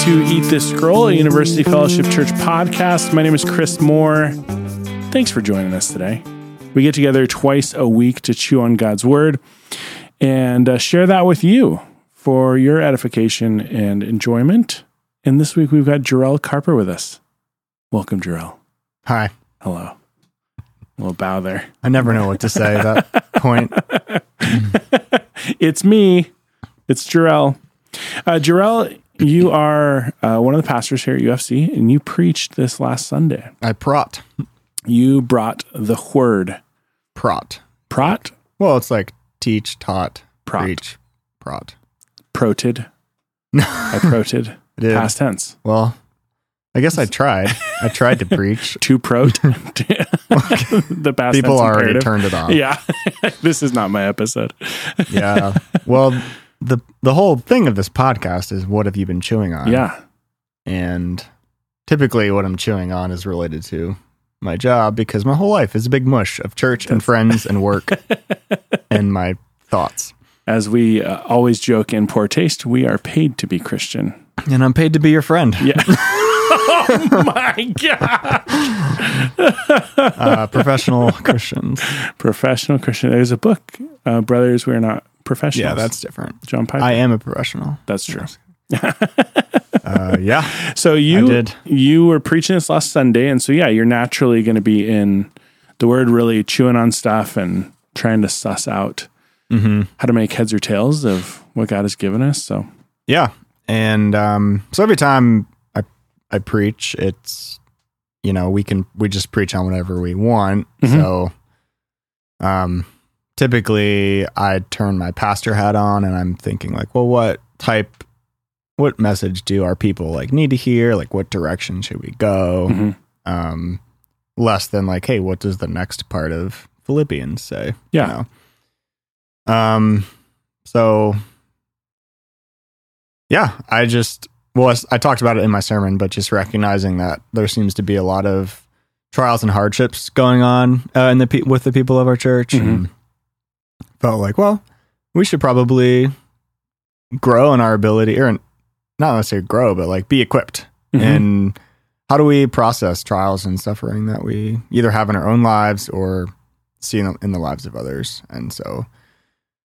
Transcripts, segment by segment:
to Eat This Scroll, a University Fellowship Church podcast. My name is Chris Moore. Thanks for joining us today. We get together twice a week to chew on God's Word and uh, share that with you for your edification and enjoyment. And this week we've got Jerell Carper with us. Welcome, Jerell. Hi. Hello. A little bow there. I never know what to say at that point. It's me. It's Jerell. Uh, Jerell, you are uh, one of the pastors here at UFC, and you preached this last Sunday. I prot. You brought the word Prot. prot, Well, it's like teach, taught, Prot. preach, prot. proted. I proted. Did. Past tense. Well, I guess I tried. I tried to preach. To prot. the past People already imperative. turned it off. Yeah. this is not my episode. Yeah. Well, the the whole thing of this podcast is what have you been chewing on? Yeah. And typically what I'm chewing on is related to my job because my whole life is a big mush of church and friends and work and my thoughts. As we uh, always joke in poor taste, we are paid to be Christian. And I'm paid to be your friend. Yeah. oh my God. Uh, professional Christians. Professional Christian. There's a book, uh, Brothers, We're Not Professionals. Yeah, that's different. John Piper. I am a professional. that's true. Uh, yeah. So you did. you were preaching this last Sunday, and so yeah, you're naturally going to be in the Word, really chewing on stuff and trying to suss out Mm-hmm. how to make heads or tails of what God has given us. So Yeah. And um, so every time I I preach, it's you know we can we just preach on whatever we want. Mhm. So um, typically I turn my pastor hat on and I'm thinking like, well, what type, what message do our people like need to hear? Like, what direction should we go? mhm. um, less than like, hey, what does the next part of Philippians say? Yeah. You know? Um. So. Yeah, I just well, I talked about it in my sermon, but just recognizing that there seems to be a lot of trials and hardships going on uh, in the pe- with the people of our church, and felt like, well, we should probably grow in our ability, or not necessarily grow, but like be equipped Mhm. and how do we process trials and suffering that we either have in our own lives or see in, in the lives of others and so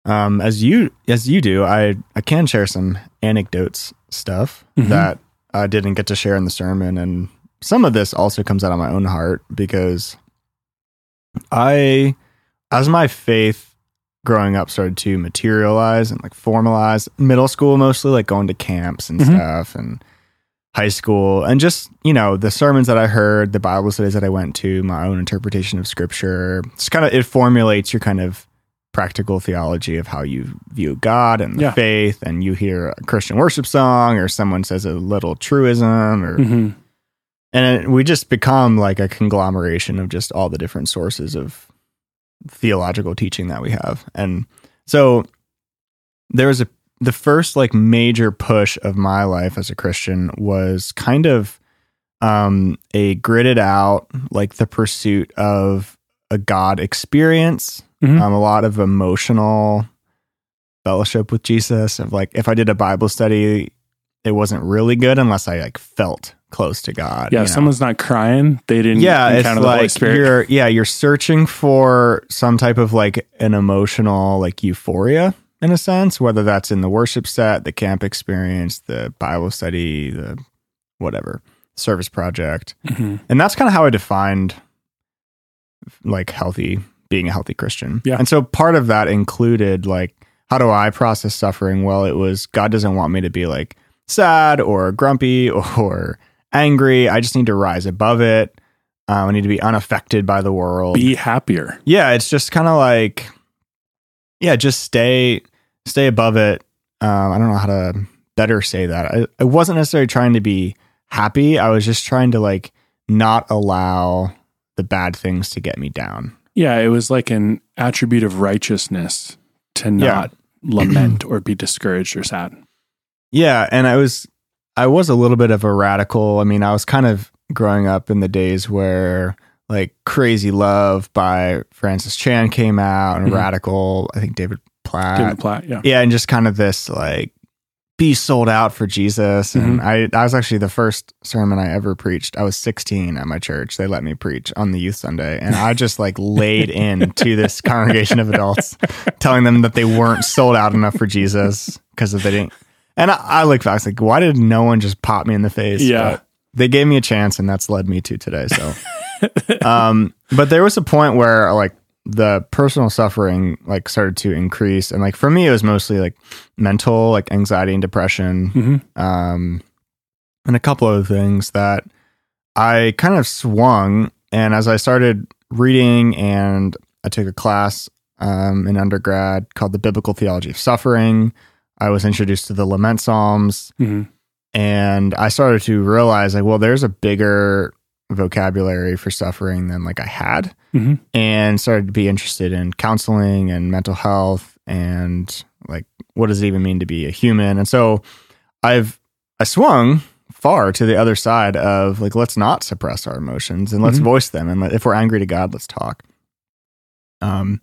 um, as you as you do i i can share some anecdotes stuff Mhm. that i didn't get to share in the sermon and some of this also comes out of my own heart because i as my faith growing up started to materialize and like formalize middle school mostly like going to camps and Mhm. stuff and high school and just you know the sermons that i heard the bible studies that i went to my own interpretation of scripture it's kind of it formulates your kind of practical theology of how you view god and the Yeah. faith and you hear a christian worship song or someone says a little truism or Mhm. and it, we just become like a conglomeration of just all the different sources of theological teaching that we have and so there was a the first like major push of my life as a christian was kind of um a gridded out like the pursuit of a god experience Mhm. um a lot of emotional fellowship with jesus of like if i did a bible study it wasn't really good unless i like felt close to god yeah, you if know? someone's not crying, they didn't yeah it's encounter the Holy like Spirit. you're yeah you're searching for some type of like an emotional like euphoria in a sense whether that's in the worship set the camp experience the bible study the whatever service project Mhm. and that's kind of how i defined like healthy being a healthy christian Yeah. and so part of that included like how do i process suffering well it was god doesn't want me to be like sad or grumpy or angry. I just need to rise above it. Uh, i need to be unaffected by the world. Be happier. yeah it's just kind of like yeah just stay stay above it. Um, i don't know how to better say that. I, I wasn't necessarily trying to be happy. I was just trying to like not allow the bad things to get me down. Yeah, it was like an attribute of righteousness to Yeah. not lament or be discouraged or sad. Yeah, and I was I was a little bit of a radical. I mean, I was kind of growing up in the days where like Crazy Love by Francis Chan came out and Mhm. Radical, I think David Platt. David Platt, yeah. yeah, and just kind of this like be sold out for Jesus. And I, I was actually the first sermon I ever preached. I was 16 at my church. They let me preach on the youth Sunday. And I just like laid in to this congregation of adults, telling them that they weren't sold out enough for Jesus because they didn't. And I, I look back, I was like, why did no one just pop me in the face? Yeah. But they gave me a chance, and that's led me to today. So, um, but there was a point where like the personal suffering like started to increase, and like for me, it was mostly like mental, like anxiety and depression, Mhm. um, and a couple of things that I kind of swung. And as I started reading, and I took a class um, in undergrad called the Biblical Theology of Suffering. I was introduced to the Lament Psalms, Mhm. and I started to realize like, well, there's a bigger vocabulary for suffering than like I had, Mhm. and started to be interested in counseling and mental health and like what does it even mean to be a human. And so I've I swung far to the other side of like let's not suppress our emotions and let's Mhm. voice them and if we're angry to God, let's talk. Um,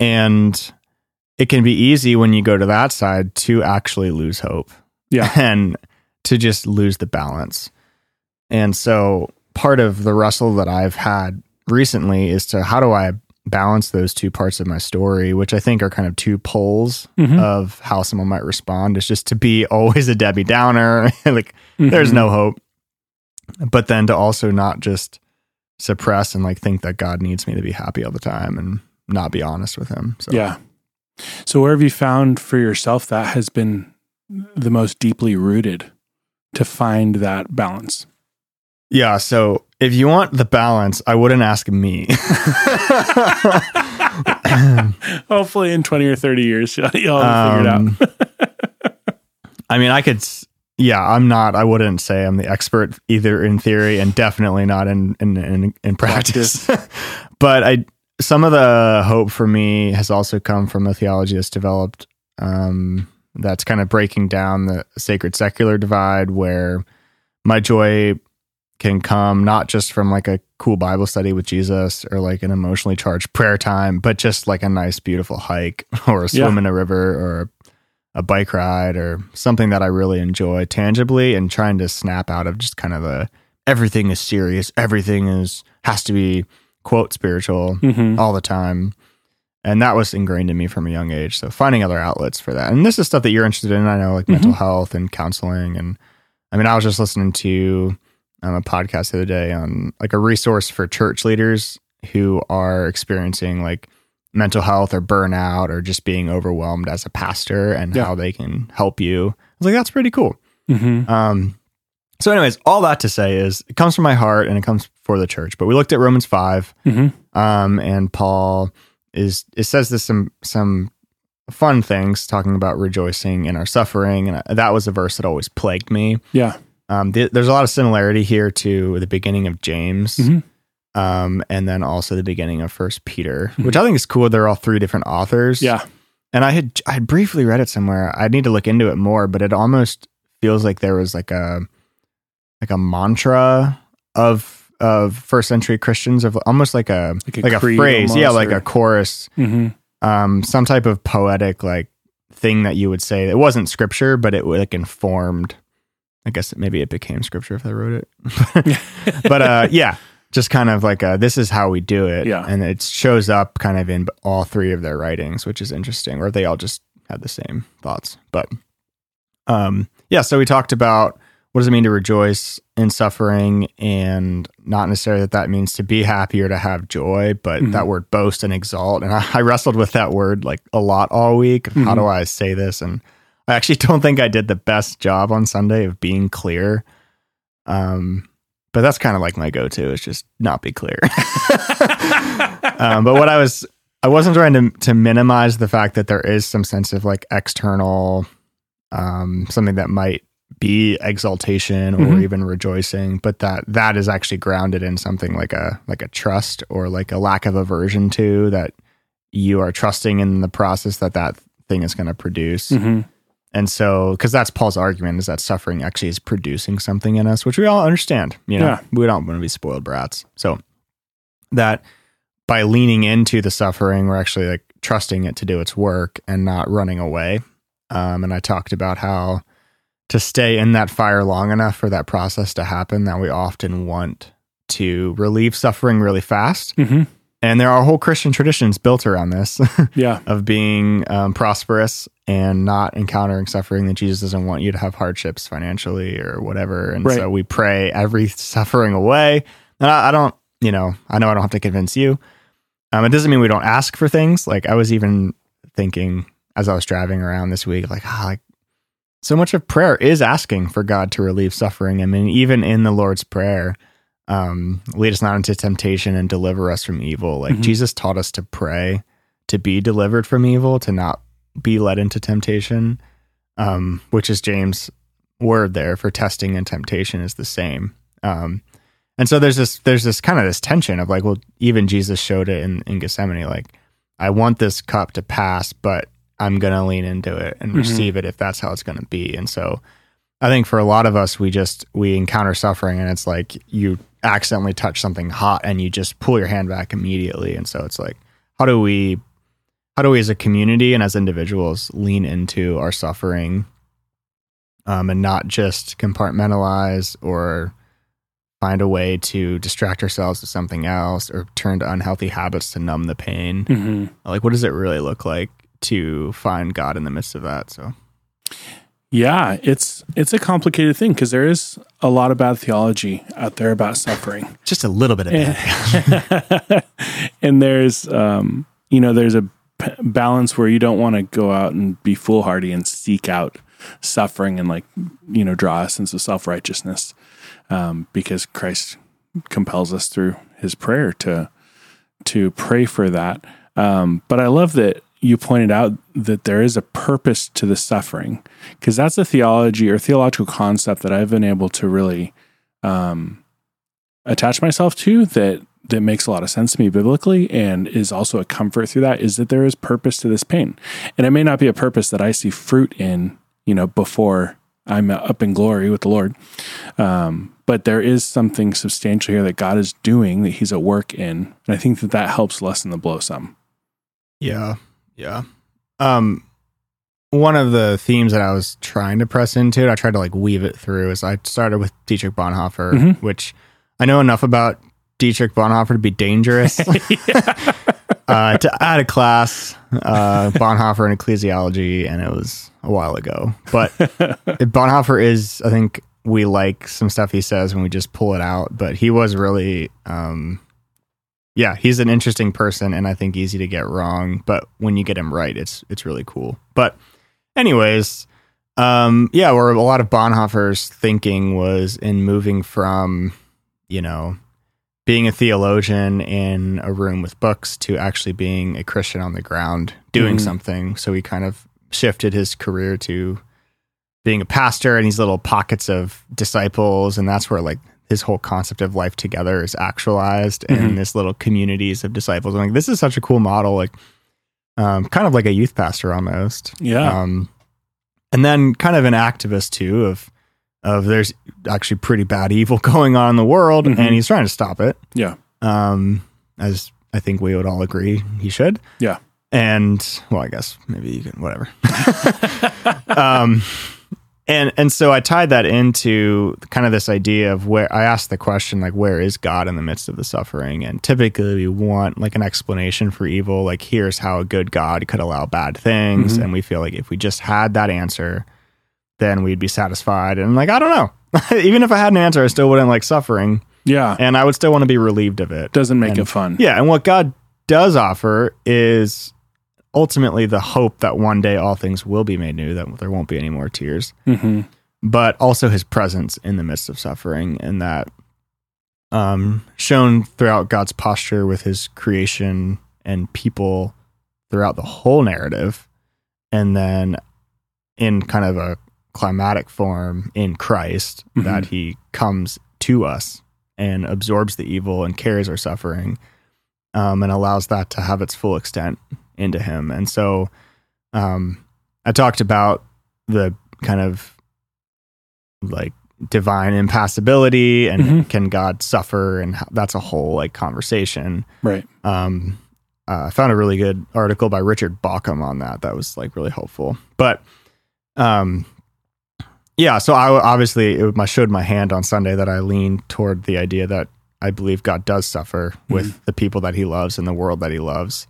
and it can be easy when you go to that side to actually lose hope Yeah. and to just lose the balance. And so part of the wrestle that I've had recently is to how do I balance those two parts of my story, which I think are kind of two poles Mhm. of how someone might respond. Is just to be always a Debbie Downer, like there's Mhm. no hope, but then to also not just suppress and like think that God needs me to be happy all the time and not be honest with Him. So Yeah. So where have you found for yourself that has been the most deeply rooted to find that balance? Yeah. So if you want the balance, I wouldn't ask me. Hopefully in 20 or 30 years you'll you'll have it Um, out. I mean, I could, yeah, I'm not, I wouldn't say I'm the expert either in theory and definitely not in, in, in, in practice. but I, some of the hope for me has also come from a theology that's developed, um, that's kind of breaking down the sacred secular divide where my joy can come not just from like a cool Bible study with Jesus or like an emotionally charged prayer time, but just like a nice, beautiful hike or a swim Yeah. in a river or a bike ride or something that I really enjoy tangibly and trying to snap out of just kind of the everything is serious, everything is has to be quote spiritual Mhm. all the time. And that was ingrained in me from a young age. So finding other outlets for that. And this is stuff that you're interested in. I know like mental health and counseling. And I mean, I was just listening to um, a podcast the other day on like a resource for church leaders who are experiencing like mental health or burnout or just being overwhelmed as a pastor and Yeah. how they can help you. I was like, that's pretty cool. Mhm. Um, so, anyways, all that to say is it comes from my heart and it comes for the church. But we looked at Romans 5 Mhm. um, and Paul is it says this some some fun things talking about rejoicing in our suffering, and that was a verse that always plagued me. Yeah. Um, th- there's a lot of similarity here to the beginning of James, Mhm. um, and then also the beginning of First Peter, which I think is cool. They're all three different authors. Yeah. and I had I had briefly read it somewhere. I need to look into it more, but it almost feels like there was like a like a mantra of of first century Christians of almost like a Like a like a, phrase, yeah, almost, like or- a chorus, Mhm. um, some type of poetic like thing that you would say. It wasn't scripture, but it like informed. I guess maybe it became scripture if I wrote it. but uh, yeah, just kind of like uh this is how we do it. Yeah. And it shows up kind of in all three of their writings, which is interesting, or they all just had the same thoughts. But um, yeah, so we talked about what does it mean to rejoice in suffering and not necessarily that that means to be happy or to have joy, but Mhm. that word boast and exalt. And I, I wrestled with that word like a lot all week. of How do I say this? And I actually don't think I did the best job on Sunday of being clear. Um, but that's kind of like my go-to is just not be clear. um, but what I was, I wasn't trying to to minimize the fact that there is some sense of like external, um, something that might be exaltation or Mhm. even rejoicing, but that that is actually grounded in something like a like a trust or like a lack of aversion to that you are trusting in the process that that thing is going to produce. Mhm. And so, because that's Paul's argument is that suffering actually is producing something in us, which we all understand. You know, Yeah. we don't want to be spoiled brats. So that by leaning into the suffering, we're actually like trusting it to do its work and not running away. Um, and I talked about how to stay in that fire long enough for that process to happen that we often want to relieve suffering really fast. Mhm. And there are whole Christian traditions built around this Yeah. of being um, prosperous and not encountering suffering. That Jesus doesn't want you to have hardships financially or whatever. And Right. so we pray every suffering away. And I, I don't, you know, I know I don't have to convince you. Um, it doesn't mean we don't ask for things. Like I was even thinking as I was driving around this week, like, ah, like so much of prayer is asking for God to relieve suffering. I mean, even in the Lord's Prayer, um, lead us not into temptation and deliver us from evil. Like Mhm. Jesus taught us to pray to be delivered from evil, to not be led into temptation, um, which is James' word there for testing and temptation is the same. Um, and so there's this there's this kind of this tension of like, well, even Jesus showed it in, in Gethsemane, like, I want this cup to pass, but I'm gonna lean into it and Mhm. receive it if that's how it's gonna be. And so I think for a lot of us, we just we encounter suffering and it's like you accidentally touch something hot and you just pull your hand back immediately. And so it's like, how do we how do we as a community and as individuals lean into our suffering um, and not just compartmentalize or find a way to distract ourselves with something else or turn to unhealthy habits to numb the pain hmm like what does it really look like to find god in the midst of that so Yeah, it's it's a complicated thing because there is a lot of bad theology out there about suffering. just a little bit of it and there's um you know there's a balance where you don't want to go out and be foolhardy and seek out suffering and like you know draw a sense of self-righteousness um because Christ compels us through his prayer to to pray for that um but I love that you pointed out that there is a purpose to the suffering because that's a theology or theological concept that I've been able to really um attach myself to that that makes a lot of sense to me biblically and is also a comfort through that is that there is purpose to this pain. And it may not be a purpose that I see fruit in, you know, before I'm up in glory with the Lord. Um, but there is something substantial here that God is doing that he's at work in. And I think that that helps lessen the blow some. Yeah. Yeah. Um one of the themes that I was trying to press into, I tried to like weave it through is I started with Dietrich Bonhoeffer, Mhm. which I know enough about Dietrich Bonhoeffer to be dangerous. uh, to add a class, uh, Bonhoeffer in ecclesiology, and it was a while ago. But Bonhoeffer is, I think we like some stuff he says when we just pull it out, but he was really, um, yeah, he's an interesting person, and I think easy to get wrong. But when you get him right, it's it's really cool. But, anyways, um, yeah, where a lot of Bonhoeffer's thinking was in moving from, you know, being a theologian in a room with books to actually being a Christian on the ground doing Mhm. something. So he kind of shifted his career to being a pastor and these little pockets of disciples. And that's where like his whole concept of life together is actualized Mhm. in this little communities of disciples. I'm like, this is such a cool model, like um, kind of like a youth pastor almost. Yeah. Um, and then kind of an activist too of of there's actually pretty bad evil going on in the world, Mhm. and he's trying to stop it. yeah. Um, as I think we would all agree he should. Yeah. And well, I guess maybe you can whatever. um, and and so I tied that into kind of this idea of where I asked the question like, where is God in the midst of the suffering? And typically we want like an explanation for evil, like here's how a good God could allow bad things, Mhm. and we feel like if we just had that answer, then we'd be satisfied. And like I don't know, even if I had an answer, I still wouldn't like suffering, Yeah. and I would still want to be relieved of it. Doesn't make and- it fun. Yeah, and what God does offer is ultimately the hope that one day all things will be made new, that there won't be any more tears, hmm but also his presence in the midst of suffering and that um shown throughout God's posture with his creation and people throughout the whole narrative. And then in kind of a climatic form in Christ Mhm. that he comes to us and absorbs the evil and carries our suffering um, and allows that to have its full extent into him. And so um, I talked about the kind of like divine impassibility and Mhm. can God suffer and how, that's a whole like conversation. Right. Um, uh, I found a really good article by Richard Bauckham on that. That was like really helpful. But um, yeah, so I obviously it, I showed my hand on Sunday that I lean toward the idea that I believe God does suffer with the people that He loves and the world that He loves,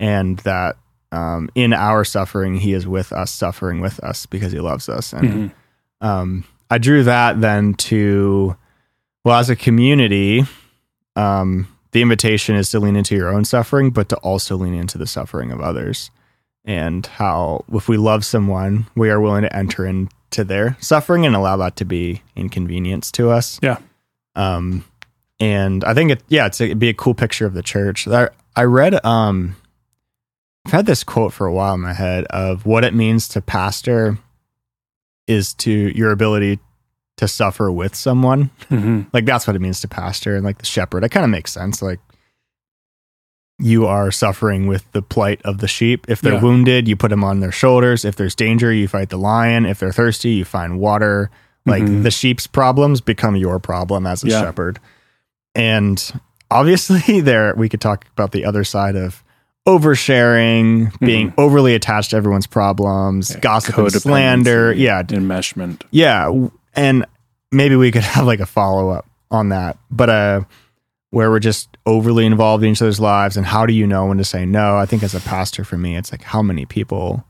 and that um, in our suffering He is with us, suffering with us because He loves us. And Mhm. um, I drew that then to well, as a community, um, the invitation is to lean into your own suffering, but to also lean into the suffering of others. And how, if we love someone, we are willing to enter into their suffering and allow that to be inconvenience to us. Yeah. Um, and I think it, yeah, it's, it'd be a cool picture of the church. I, I read, um, I've had this quote for a while in my head of what it means to pastor is to your ability to suffer with someone. Mhm. Like that's what it means to pastor and like the shepherd. It kind of makes sense. Like you are suffering with the plight of the sheep. If they're Yeah. wounded, you put them on their shoulders. If there's danger, you fight the lion. If they're thirsty, you find water. Like Mhm. the sheep's problems become your problem as a Yeah. shepherd. And obviously there we could talk about the other side of oversharing, being overly attached to everyone's problems, gossip and slander. Yeah, enmeshment. yeah, and maybe we could have like a follow up on that, but uh, where we're just overly involved in each other's lives, and how do you know when to say no? I think as a pastor, for me, it's like how many people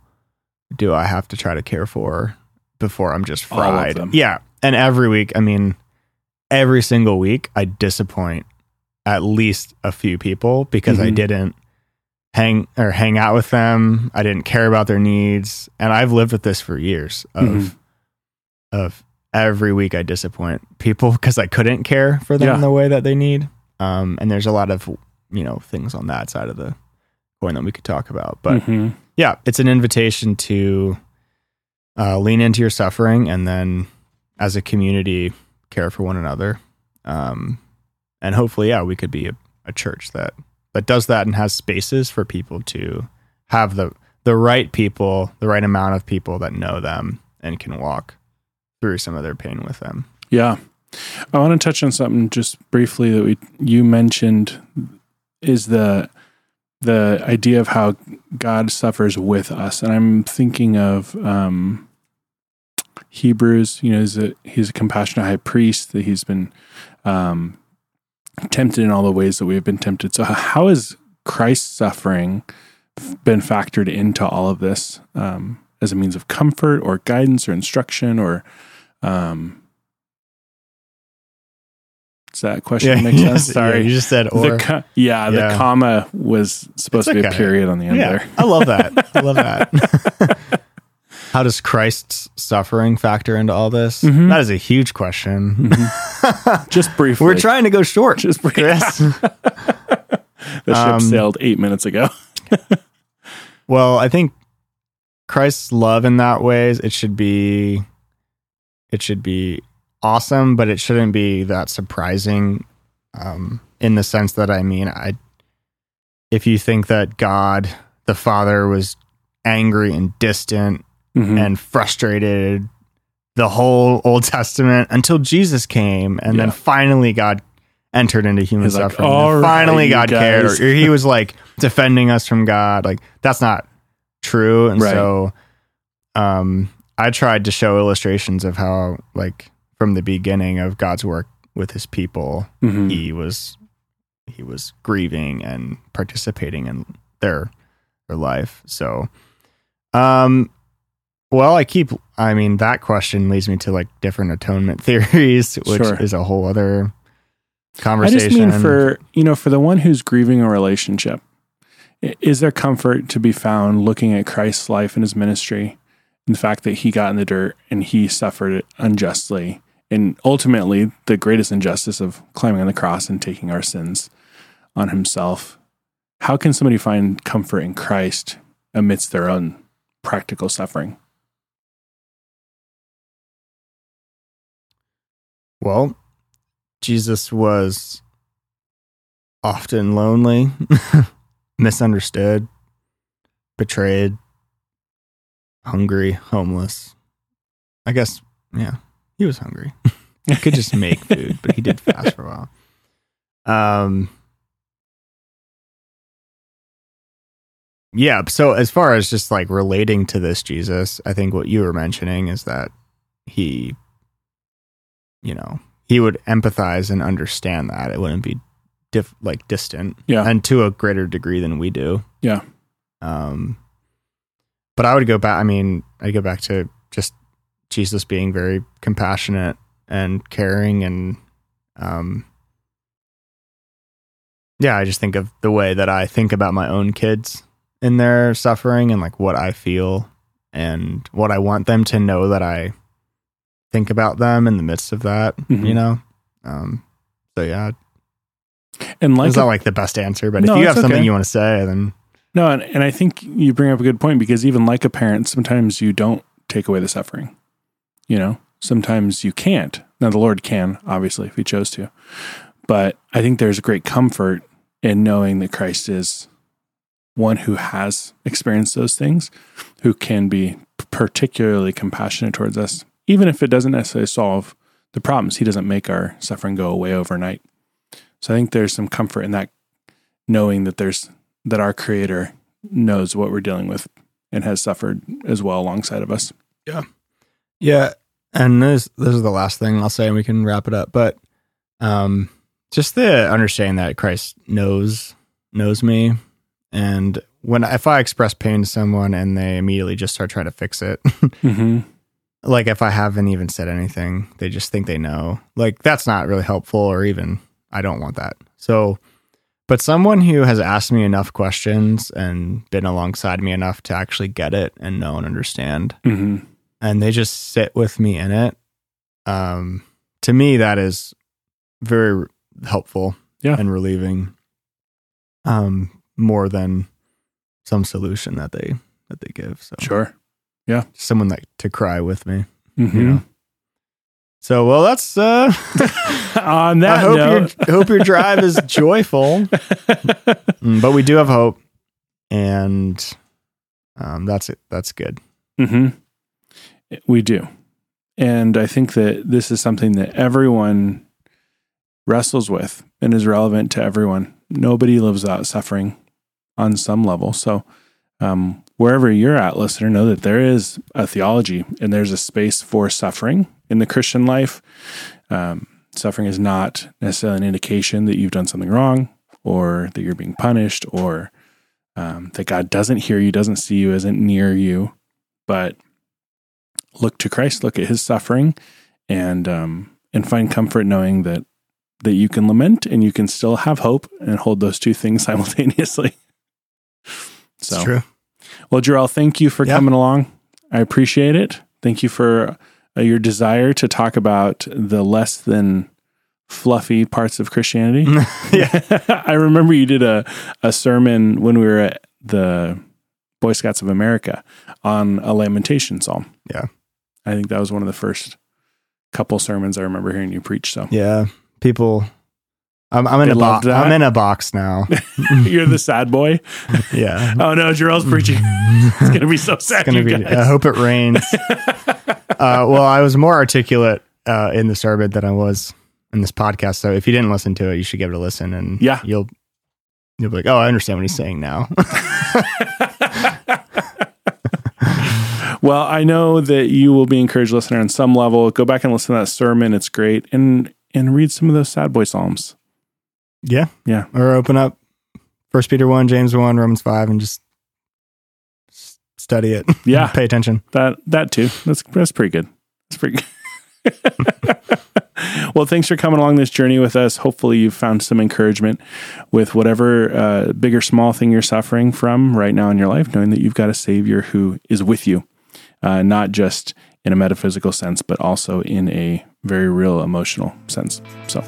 do I have to try to care for before I'm just fried? Yeah, and every week, I mean, every single week, I disappoint at least a few people because I Mhm. didn't hang or hang out with them. I didn't care about their needs, and I've lived with this for years of Mhm. of every week I disappoint people because I couldn't care for them Yeah. the way that they need. Um, and there's a lot of you know things on that side of the coin that we could talk about. But Mhm. yeah, it's an invitation to uh, lean into your suffering and then as a community care for one another. Um, and hopefully, yeah, we could be a, a church that that does that and has spaces for people to have the the right people, the right amount of people that know them and can walk through some of their pain with them. Yeah. I want to touch on something just briefly that we you mentioned is the the idea of how God suffers with us. And I'm thinking of um Hebrews, you know, he's a he's a compassionate high priest that he's been um tempted in all the ways that we have been tempted. So how has Christ's suffering been factored into all of this um as a means of comfort or guidance or instruction or um does that question make sense? Sorry. you just said or. the co- yeah, the comma was supposed It's to be a period on the end yeah, there. I love that. I love that. How does Christ's suffering factor into all this? Mhm. That is a huge question. Just briefly. We're trying to go short. Just briefly. The ship Um, sailed eight minutes ago. Well, I think Christ's love in that ways it should be it should be awesome, but it shouldn't be that surprising um in the sense that I mean I if you think that God the Father was angry and distant Mhm. and frustrated the whole Old Testament until Jesus came and Yeah. then finally God entered into human He's suffering. "All and right, finally you God cared guys." or he was like defending us from God. Like that's not true. And Right. so um I tried to show illustrations of how like from the beginning of God's work with his people, Mhm. he was he was grieving and participating in their their life. So um well, I keep I mean that question leads me to like different atonement theories, which Sure. is a whole other conversation. I just mean for you know for the one who's grieving a relationship, is there comfort to be found looking at Christ's life and his ministry, and the fact that he got in the dirt and he suffered it unjustly, and ultimately the greatest injustice of climbing on the cross and taking our sins on himself. How can somebody find comfort in Christ amidst their own practical suffering? Well, Jesus was often lonely, misunderstood, betrayed, hungry, homeless. I guess, yeah, he was hungry. he could just make food, but he did fast for a while. Um, yeah. So as far as just like relating to this Jesus, I think what you were mentioning is that he, you know, he would empathize and understand that it wouldn't be diff, like distant, Yeah. and to a greater degree than we do. Yeah. Um, but I would go back. I mean, I go back to just Jesus being very compassionate and caring, and um, yeah, I just think of the way that I think about my own kids in their suffering and like what I feel and what I want them to know that I think about them in the midst of that. Mhm. You know. Um, so yeah, And like it's not like the best answer, but No, if you have something okay. you want to say, then No, and, and I think you bring up a good point because even like a parent, sometimes you don't take away the suffering. You know, sometimes you can't. Now, the Lord can, obviously, if He chose to. But I think there's great comfort in knowing that Christ is one who has experienced those things, who can be particularly compassionate towards us, even if it doesn't necessarily solve the problems. He doesn't make our suffering go away overnight. So I think there's some comfort in that, knowing that there's that our creator knows what we're dealing with and has suffered as well alongside of us. Yeah, Yeah. and this this is the last thing I'll say, and we can wrap it up. But um, just the understanding that Christ knows knows me, and when if I express pain to someone and they immediately just start trying to fix it, Mm-hmm. Like if I haven't even said anything, they just think they know. Like that's not really helpful, or even I don't want that. So, but someone who has asked me enough questions and been alongside me enough to actually get it and know and understand Mm-hmm. and they just sit with me in it. Um, to me, that is very helpful Yeah. and relieving. Um, more than some solution that they that they give. So Sure. Someone like to cry with me. Mm-hmm. You know. So well, that's. uh On I that hope note, your hope your drive is joyful. Mm, but we do have hope, and um, that's it. That's good. hmm We do. And I think that this is something that everyone wrestles with and is relevant to everyone. Nobody lives out suffering on some level. So, um, wherever you're at, listener, know that there is a theology and there's a space for suffering in the Christian life. Um, suffering is not necessarily an indication that you've done something wrong or that you're being punished or um, that God doesn't hear you, doesn't see you, isn't near you. But look to Christ, look at His suffering, and um, and find comfort knowing that that you can lament and you can still have hope and hold those two things simultaneously. So, It's true. well, Jerell, thank you for Yeah. coming along. I appreciate it. Thank you for uh, your desire to talk about the less than fluffy parts of Christianity. yeah. I remember you did a, a sermon when we were at the Boy Scouts of America on a lamentation psalm. Yeah. I think that was one of the first couple sermons I remember hearing you preach. So Yeah. People. I'm, I'm in They a box. I'm in a box now. you're the sad boy. yeah. Oh no, Jerell's preaching. It's gonna be so sad. be. I hope it rains. uh, well, I was more articulate uh, in the sermon than I was in this podcast. So if you didn't listen to it, you should give it a listen, and Yeah. you'll you'll be like, oh, I understand what he's saying now. well, I know that you will be encouraged, listener, on some level. Go back and listen to that sermon; it's great, and and read some of those sad boy psalms. Yeah, Yeah. Or open up First Peter one, James one, Romans five, and just study it. Yeah, Pay attention. that that too. That's that's pretty good. That's pretty good. well, thanks for coming along this journey with us. Hopefully, you've found some encouragement with whatever uh, big or small thing you're suffering from right now in your life, knowing that you've got a Savior who is with you, uh, not just in a metaphysical sense, but also in a very real emotional sense. So,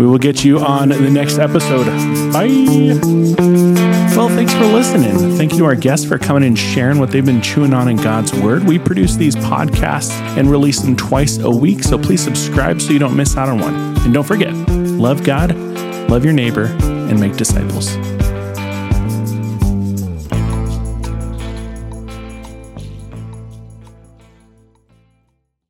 we will get you on the next episode. Bye. Well, thanks for listening. Thank you to our guests for coming and sharing what they've been chewing on in God's Word. We produce these podcasts and release them twice a week, so please subscribe so you don't miss out on one. And don't forget, love God, love your neighbor, and make disciples.